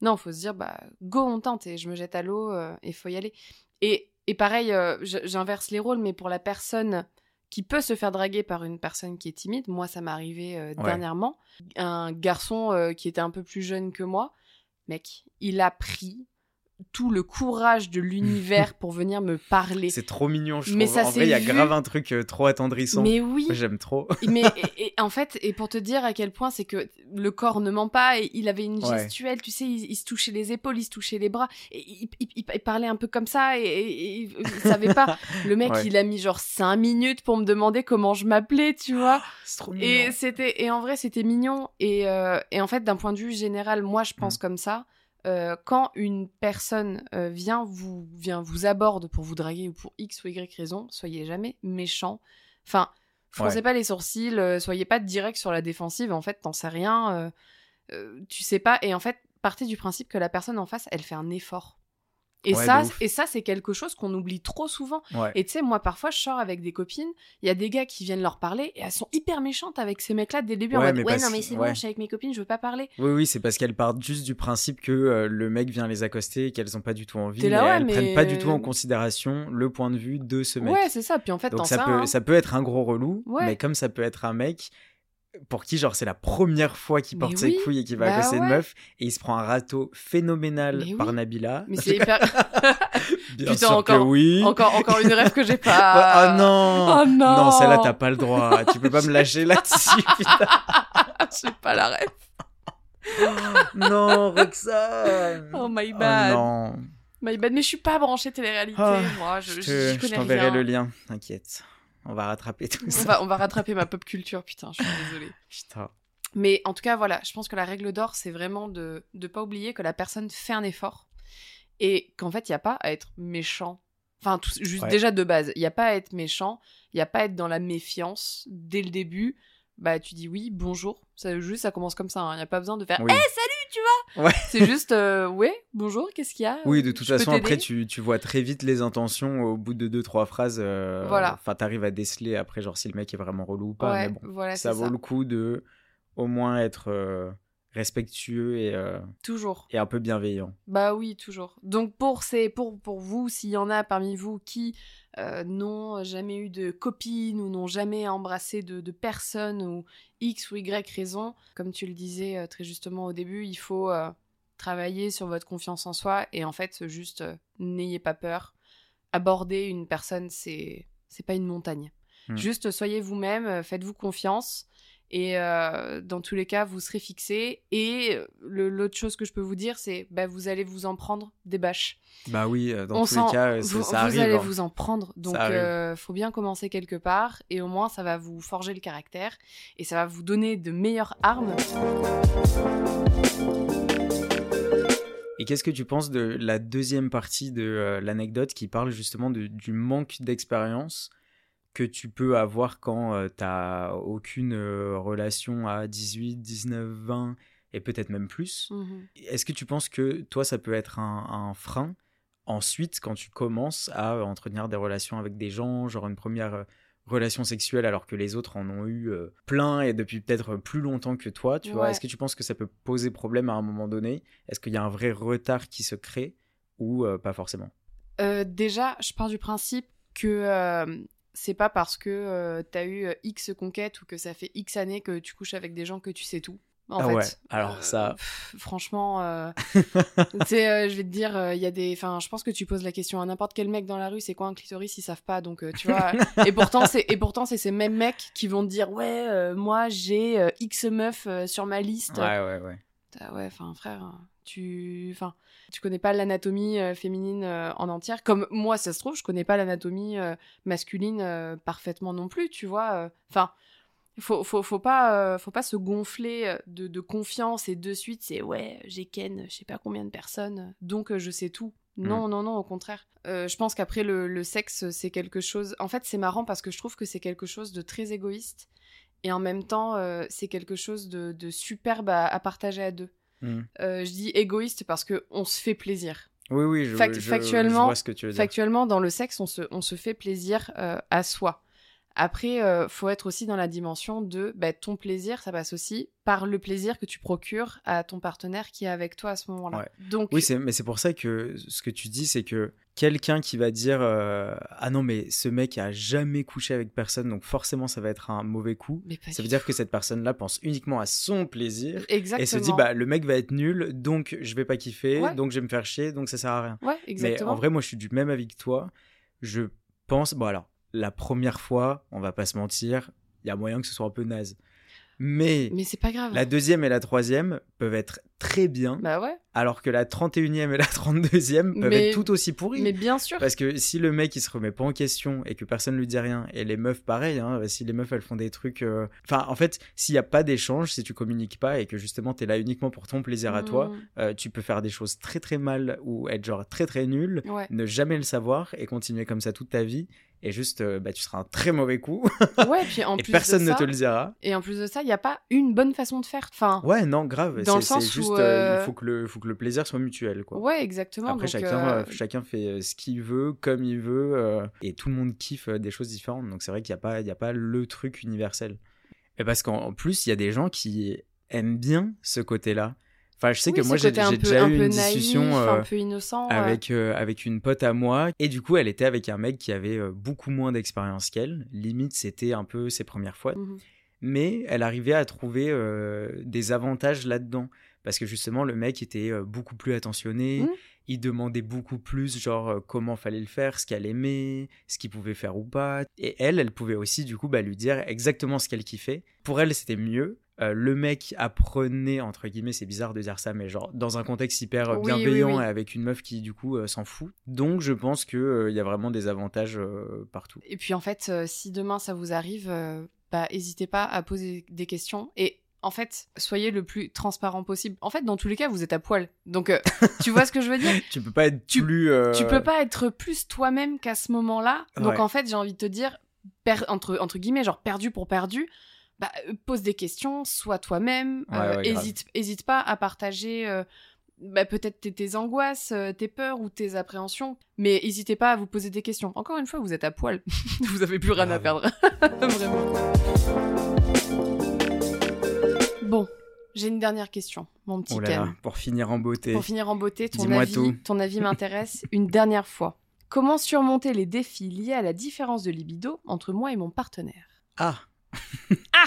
Non, faut se dire bah go on tente et je me jette à l'eau euh, et faut y aller. Et, et pareil, euh, j'inverse les rôles, mais pour la personne qui peut se faire draguer par une personne qui est timide, moi ça m'est arrivé euh, Ouais. dernièrement, un garçon qui était un peu plus jeune que moi, mec, il a pris tout le courage de l'univers pour venir me parler. C'est trop mignon, je Mais trouve. ça en vrai, il y a grave un truc euh, trop attendrissant. Mais oui, J'aime trop. mais et- et en fait, et pour te dire à quel point c'est que le corps ne ment pas, et il avait une Ouais. gestuelle, tu sais, il, il se touchait les épaules, il se touchait les bras, et il, il- il- il parlait un peu comme ça, et, et- et il savait pas. Le mec, Ouais. il a mis genre cinq minutes pour me demander comment je m'appelais, tu vois. C'est trop Et mignon. c'était et en vrai c'était mignon et euh, et en fait d'un point de vue général moi je pense Mm. comme ça euh, quand une personne euh, vient vous vient vous aborde pour vous draguer ou pour x ou y raison soyez jamais méchant. Enfin froncez Ouais. pas les sourcils euh, soyez pas direct sur la défensive en fait t'en sais rien tu sais pas. Et en fait partez du principe que la personne en face elle fait un effort et Ouais, ça et ça c'est quelque chose qu'on oublie trop souvent Ouais. et tu sais, moi, parfois, je sors avec des copines, il y a des gars qui viennent leur parler et elles sont hyper méchantes avec ces mecs-là dès le début. en Ouais, mode, mais ouais, parce- non, mais c'est bon, je suis avec mes copines, je veux pas parler. Oui, oui, c'est parce qu'elles partent juste du principe que euh, le mec vient les accoster et qu'elles ont pas du tout envie. Là, ouais, elles mais- prennent pas du tout en considération le point de vue de ce mec. Ouais, c'est ça. Puis en fait, Donc ça peut, hein. ça peut être un gros relou, mais comme ça peut être un mec pour qui genre c'est la première fois qu'il porte ses oui, couilles et qu'il va bah ouais. meuf et il se prend un râteau phénoménal par. Nabila. Mais c'est hyper. Bien Putain, sûr encore- que oui. encore, encore une rêve que j'ai pas. oh non. Oh non. Non, celle-là t'as pas le droit. tu peux pas me lâcher là-dessus. putain. J'ai pas la rêve. non, Roxane. Oh my Oh bad. non. my bad. Mais je suis pas branchée télé-réalité. Ah, moi, je, Je, je, je t'enverrai le lien, t'inquiète. On va rattraper tout On ça. va, on va rattraper ma pop culture, putain, je suis désolée. Putain. Mais en tout cas, voilà, je pense que la règle d'or, c'est vraiment de ne pas oublier que la personne fait un effort et qu'en fait, il n'y a pas à être méchant. Enfin, tout- juste Ouais. déjà de base, il n'y a pas à être méchant, il n'y a pas à être dans la méfiance dès le début. Bah, tu dis oui, bonjour. Ça, juste, ça commence comme ça. Il n'y a pas besoin de faire Oui. Eh, salut, tu vois Ouais. C'est juste euh, ouais, bonjour, qu'est-ce qu'il y a? Oui, de toute Je façon, après, tu, tu vois très vite les intentions au bout de deux, trois phrases. euh, Voilà. Enfin, t'arrives à déceler après, genre, si le mec est vraiment relou ou pas. Ouais, mais bon, voilà, ça vaut ça. le coup de au moins être euh, respectueux et, euh, Toujours. et un peu bienveillant. Bah oui, toujours. Donc pour ces, pour, pour vous, s'il y en a parmi vous qui euh, n'ont jamais eu de copine ou n'ont jamais embrassé de, de personne ou X ou Y raison, comme tu le disais euh, très justement au début, il faut euh, travailler sur votre confiance en soi et en fait juste n'ayez pas peur. Aborder une personne, c'est c'est pas une montagne. Hmm. Juste soyez vous-même, faites-vous confiance. Et euh, dans tous les cas, vous serez fixé. Et l'autre chose que je peux vous dire, c'est bah, vous allez vous en prendre des bâches. Bah oui, euh, dans On tous les cas, vous, ça, ça vous arrive. allez hein. vous en prendre. Donc, arrive. euh, faut bien commencer quelque part. Et au moins, ça va vous forger le caractère. Et ça va vous donner de meilleures armes. Et qu'est-ce que tu penses de la deuxième partie de euh, l'anecdote qui parle justement de- du manque d'expérience que tu peux avoir quand tu t'as aucune euh, relation à 18, 19, 20 et peut-être même plus Mhm. Est-ce que tu penses que toi, ça peut être un, un frein ensuite quand tu commences à euh, entretenir des relations avec des gens, genre une première euh, relation sexuelle alors que les autres en ont eu euh, plein et depuis peut-être plus longtemps que toi, tu vois? Est-ce que tu penses que ça peut poser problème à un moment donné? Est-ce qu'il y a un vrai retard qui se crée ou euh, pas forcément? Euh, déjà, je pars du principe que euh, c'est pas parce que euh, t'as eu euh, X conquêtes ou que ça fait X années que tu couches avec des gens que tu sais tout. En Ah fait. ouais, alors ça- pff, franchement, euh, tu sais, euh, je vais te dire, il y a des. Enfin, je pense que tu poses la question à n'importe quel mec dans la rue, c'est quoi un clitoris, ils savent pas. Donc, tu vois. et pourtant, c'est et pourtant c'est ces mêmes mecs qui vont te dire, ouais, moi j'ai X meufs euh, sur ma liste. Ouais, ouais, ouais. Ah ouais, enfin frère, tu, enfin, tu connais pas l'anatomie euh, féminine euh, en entière? Comme moi, ça se trouve, je connais pas l'anatomie euh, masculine parfaitement non plus, tu vois. Enfin, faut, faut, faut pas, faut pas se gonfler de, de confiance et de suite, c'est ouais, j'ai ken, je sais pas combien de personnes, donc je sais tout. Non, non, non, au contraire. Je pense qu'après le, le sexe, c'est quelque chose. En fait, c'est marrant parce que je trouve que c'est quelque chose de très égoïste et en même temps, euh, c'est quelque chose de, de superbe à- à partager à deux. Hmm. Euh, je dis égoïste parce que on se fait plaisir. Oui, oui, je, Fact- je- factuellement- je vois ce que tu veux dire. Factuellement, dans le sexe, on se, on se fait plaisir euh, à soi. Après, euh, faut être aussi dans la dimension de bah, ton plaisir, ça passe aussi par le plaisir que tu procures à ton partenaire qui est avec toi à ce moment-là. Ouais. Donc, Oui, mais c'est pour ça que ce que tu dis, c'est que quelqu'un qui va dire euh, Ah non, mais ce mec a jamais couché avec personne, donc forcément ça va être un mauvais coup. mais Ça veut dire que cette personne-là pense uniquement à son plaisir Exactement. et se dit Bah le mec va être nul, donc je vais pas kiffer, Ouais. donc je vais me faire chier, donc ça sert à rien. Ouais, Mais exactement. en vrai, moi je suis du même avis que toi. Je pense, bon alors, la première fois, on va pas se mentir, il y a moyen que ce soit un peu naze. Mais, Mais c'est pas grave. la deuxième et la troisième peuvent être très bien, Bah ouais, alors que la 31e et la 32e peuvent Mais- être tout aussi pourries. mais bien sûr. Parce que si le mec il se remet pas en question et que personne lui dit rien, et les meufs pareil, hein, si les meufs elles font des trucs. euh, Enfin, en fait, s'il y a pas d'échange, si tu communiques pas et que justement t'es là uniquement pour ton plaisir à toi, Mm. euh, tu peux faire des choses très très mal ou être genre très très nul, Ouais. ne jamais le savoir et continuer comme ça toute ta vie. Et juste, euh, bah, tu seras un très mauvais coup Ouais, puis en et plus personne de ne te le dira. Et en plus de ça, il n'y a pas une bonne façon de faire. Enfin, Ouais, non, grave. Dans le sens où, juste, euh, il faut que le, faut que le plaisir soit mutuel, quoi. ouais, exactement. Après, donc, chacun, euh, euh, chacun fait euh, ce qu'il veut, comme il veut, euh, et tout le monde kiffe euh, des choses différentes. Donc c'est vrai qu'il n'y a, pas- il y a pas le truc universel. Et parce qu'en en plus, il y a des gens qui aiment bien ce côté-là. Enfin, je sais oui, que moi, j'ai déjà un eu peu une discussion naïf, euh, un peu innocent. ouais. avec, euh, avec une pote à moi, et du coup, elle était avec un mec qui avait euh, beaucoup moins d'expérience qu'elle. Limite, c'était un peu ses premières fois Mhm. mais elle arrivait à trouver euh, des avantages là-dedans. Parce que justement, le mec était euh, beaucoup plus attentionné, Mhm. Il demandait beaucoup plus, genre, euh, comment fallait le faire, ce qu'elle aimait, ce qu'il pouvait faire ou pas. Et elle, elle pouvait aussi, du coup, bah, lui dire exactement ce qu'elle kiffait. Pour elle, c'était mieux. Euh, le mec apprenait, entre guillemets, c'est bizarre de dire ça, mais genre, dans un contexte hyper euh, Oui, bienveillant oui, oui. et avec une meuf qui, du coup, euh, s'en fout. Donc, je pense qu'il il y a vraiment des avantages partout. Et puis en fait, si demain ça vous arrive, bah n'hésitez pas à poser des questions et en fait, soyez le plus transparent possible. En fait, dans tous les cas, vous êtes à poil. Donc, euh, tu vois ce que je veux dire? Tu peux pas être Tu- plus. euh, Tu peux pas être plus toi-même qu'à ce moment-là. Donc, Ouais. en fait, j'ai envie de te dire, per- entre, entre guillemets, genre perdu pour perdu, bah, euh, pose des questions, sois toi-même. Ouais, euh, ouais, grave. hésite, hésite pas à partager bah, peut-être tes, tes angoisses, tes peurs ou tes appréhensions. Mais n'hésitez pas à vous poser des questions. Encore une fois, vous êtes à poil. vous avez plus rien à perdre. Vraiment. Bon, j'ai une dernière question, mon petit Oh là Ken. là, pour finir en beauté. Pour finir en beauté, ton Dis-moi avis, tout. ton avis m'intéresse une dernière fois. Comment surmonter les défis liés à la différence de libido entre moi et mon partenaire? Ah Ah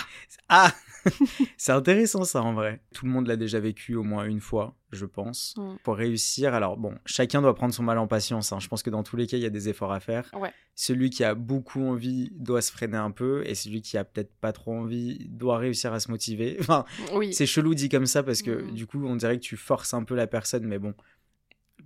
Ah C'est intéressant ça en vrai. Tout le monde l'a déjà vécu au moins une fois, je pense. Mm. Pour réussir, alors bon, chacun doit prendre son mal en patience. hein. Je pense que dans tous les cas, il y a des efforts à faire. Ouais. Celui qui a beaucoup envie doit se freiner un peu, et celui qui a peut-être pas trop envie doit réussir à se motiver. Enfin, Oui. c'est chelou dit comme ça parce que Mm. du coup, on dirait que tu forces un peu la personne, mais bon.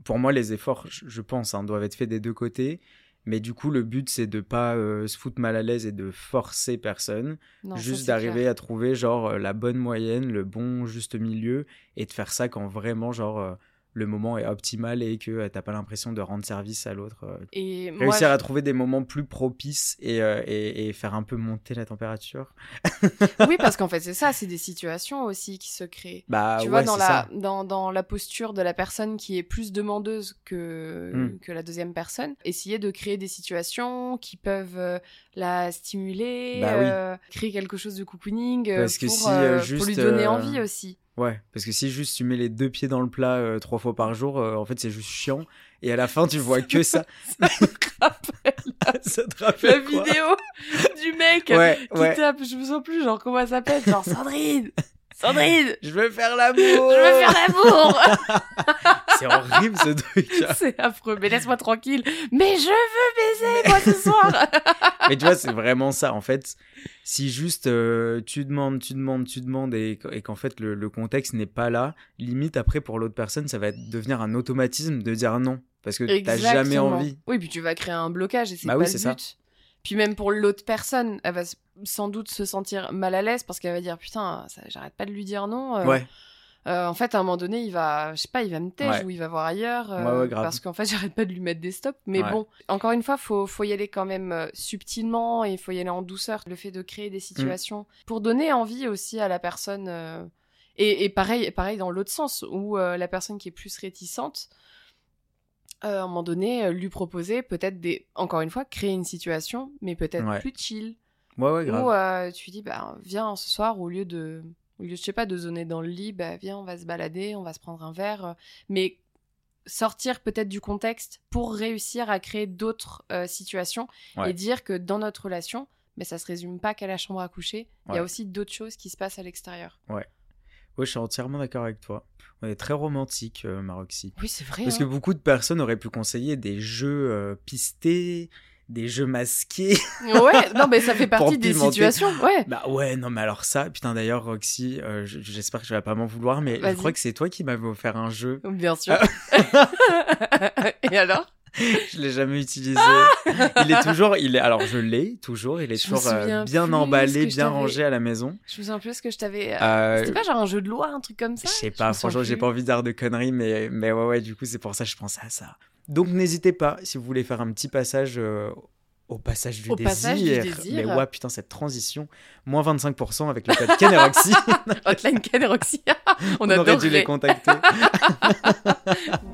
Pour moi, les efforts, je je pense, hein, doivent être faits des deux côtés. Mais du coup, le but, c'est de pas euh, se foutre mal à l'aise et de forcer personne. Non, juste d'arriver à trouver, genre, euh, la bonne moyenne, le bon juste milieu, et de faire ça quand vraiment, genre, euh, le moment est optimal et que euh, t'as pas l'impression de rendre service à l'autre. euh. Et moi, Réussir je- à trouver des moments plus propices et, euh, et, et faire un peu monter la température. oui, parce qu'en fait, c'est ça, c'est des situations aussi qui se créent. Bah tu ouais, vois, dans la, dans, dans la posture de la personne qui est plus demandeuse que, Mm. que la deuxième personne, essayer de créer des situations qui peuvent la stimuler, Bah oui. créer quelque chose de cocooning Parce que pour, si, euh, pour juste, lui donner euh, envie aussi. Ouais, parce que si juste tu mets les deux pieds dans le plat euh, trois fois par jour, euh, en fait c'est juste chiant. Et à la fin tu vois que ça. ça te La rappelle quoi? vidéo du mec Ouais, qui ouais. tape, je me sens plus, genre comment elle s'appelle, genre Sandrine Sandrine Je veux faire l'amour. Je veux faire l'amour C'est horrible ce truc. C'est affreux, mais laisse-moi tranquille. Mais je veux baiser, moi, ce soir Mais tu vois, c'est vraiment ça. En fait, si juste euh, tu demandes, tu demandes, tu demandes et, qu- et qu'en fait le, le contexte n'est pas là, limite après pour l'autre personne, ça va être- devenir un automatisme de dire non. Parce que t'as jamais envie. Oui, puis tu vas créer un blocage et c'est Bah pas oui, le c'est ça. Puis même pour l'autre personne, elle va sans doute se sentir mal à l'aise parce qu'elle va dire putain, ça- j'arrête pas de lui dire non. euh, Ouais, euh, en fait, à un moment donné, il va, je sais pas, il va me tèche Ouais. ou il va voir ailleurs euh, Ouais, ouais, grave. parce qu'en fait, j'arrête pas de lui mettre des stops. Mais bon, encore une fois, faut faut y aller quand même subtilement et il faut y aller en douceur. Le fait de créer des situations pour donner envie aussi à la personne. euh, et, et pareil, pareil dans l'autre sens où la personne qui est plus réticente. Euh, à un moment donné, euh, lui proposer peut-être des, encore une fois, créer une situation, mais peut-être Ouais. plus chill, Ouais, ouais, grave. Ou euh, tu dis, bah, viens ce soir, au lieu de, au lieu, je sais pas, de zoner dans le lit, bah, viens, on va se balader, on va se prendre un verre. Mais sortir peut-être du contexte pour réussir à créer d'autres euh, situations Ouais. et dire que dans notre relation, mais ça se résume pas qu'à la chambre à coucher. Il y a aussi d'autres choses qui se passent à l'extérieur. Ouais, je suis entièrement d'accord avec toi. On est très romantique, euh, Maroxy. Oui, c'est vrai. Parce hein. que beaucoup de personnes auraient pu conseiller des jeux euh, pistés, des jeux masqués. Ouais, non, mais ça fait partie des situations. Ouais. bah ouais, non, mais alors ça, putain, d'ailleurs, Roxy, euh, j'espère que tu vas pas m'en vouloir, mais je crois que c'est toi qui m'avais offert un jeu. Bien sûr. et alors? Je l'ai jamais utilisé. il est toujours, il est, alors je l'ai toujours, il est Je toujours euh, bien emballé, bien rangé à la maison. Je me souviens plus que je t'avais. euh, Euh, C'était pas genre un jeu de loi, un truc comme ça? Je sais pas, franchement, j'ai pas envie de dire de conneries, mais, mais ouais, ouais, du coup, c'est pour ça que je pensais à ça. Donc, n'hésitez pas, si vous voulez faire un petit passage euh, au passage du Au désir. passage du désir. Mais ouais, putain, cette transition. Moins 25% avec le code Ken et Roxy. Hotline Ken et Roxy. On, On aurait dû les contacter.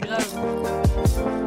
Grave.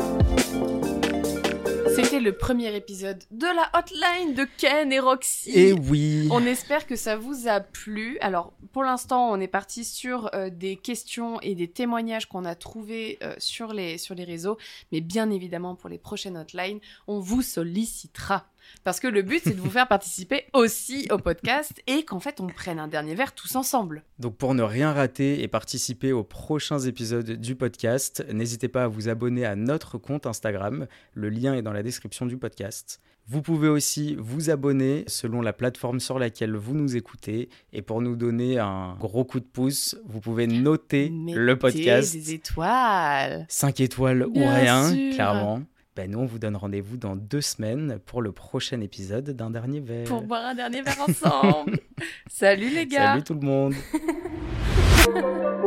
Le premier épisode de la hotline de Ken et Roxy. et oui. On espère que ça vous a plu. Alors, pour l'instant, on est parti sur euh, des questions et des témoignages qu'on a trouvés euh, sur, les, sur les réseaux. Mais bien évidemment, pour les prochaines hotlines, on vous sollicitera. Parce que le but, c'est de vous faire participer aussi au podcast et qu'en fait, on prenne un dernier verre tous ensemble. Donc pour ne rien rater et participer aux prochains épisodes du podcast, n'hésitez pas à vous abonner à notre compte Instagram. Le lien est dans la description du podcast. Vous pouvez aussi vous abonner selon la plateforme sur laquelle vous nous écoutez. Et pour nous donner un gros coup de pouce, vous pouvez noter le podcast. des étoiles. 5 étoiles ou rien, sûr. clairement. Ben nous, on vous donne rendez-vous dans deux semaines pour le prochain épisode d'un dernier verre. Pour boire un dernier verre ensemble. Salut les gars. Salut tout le monde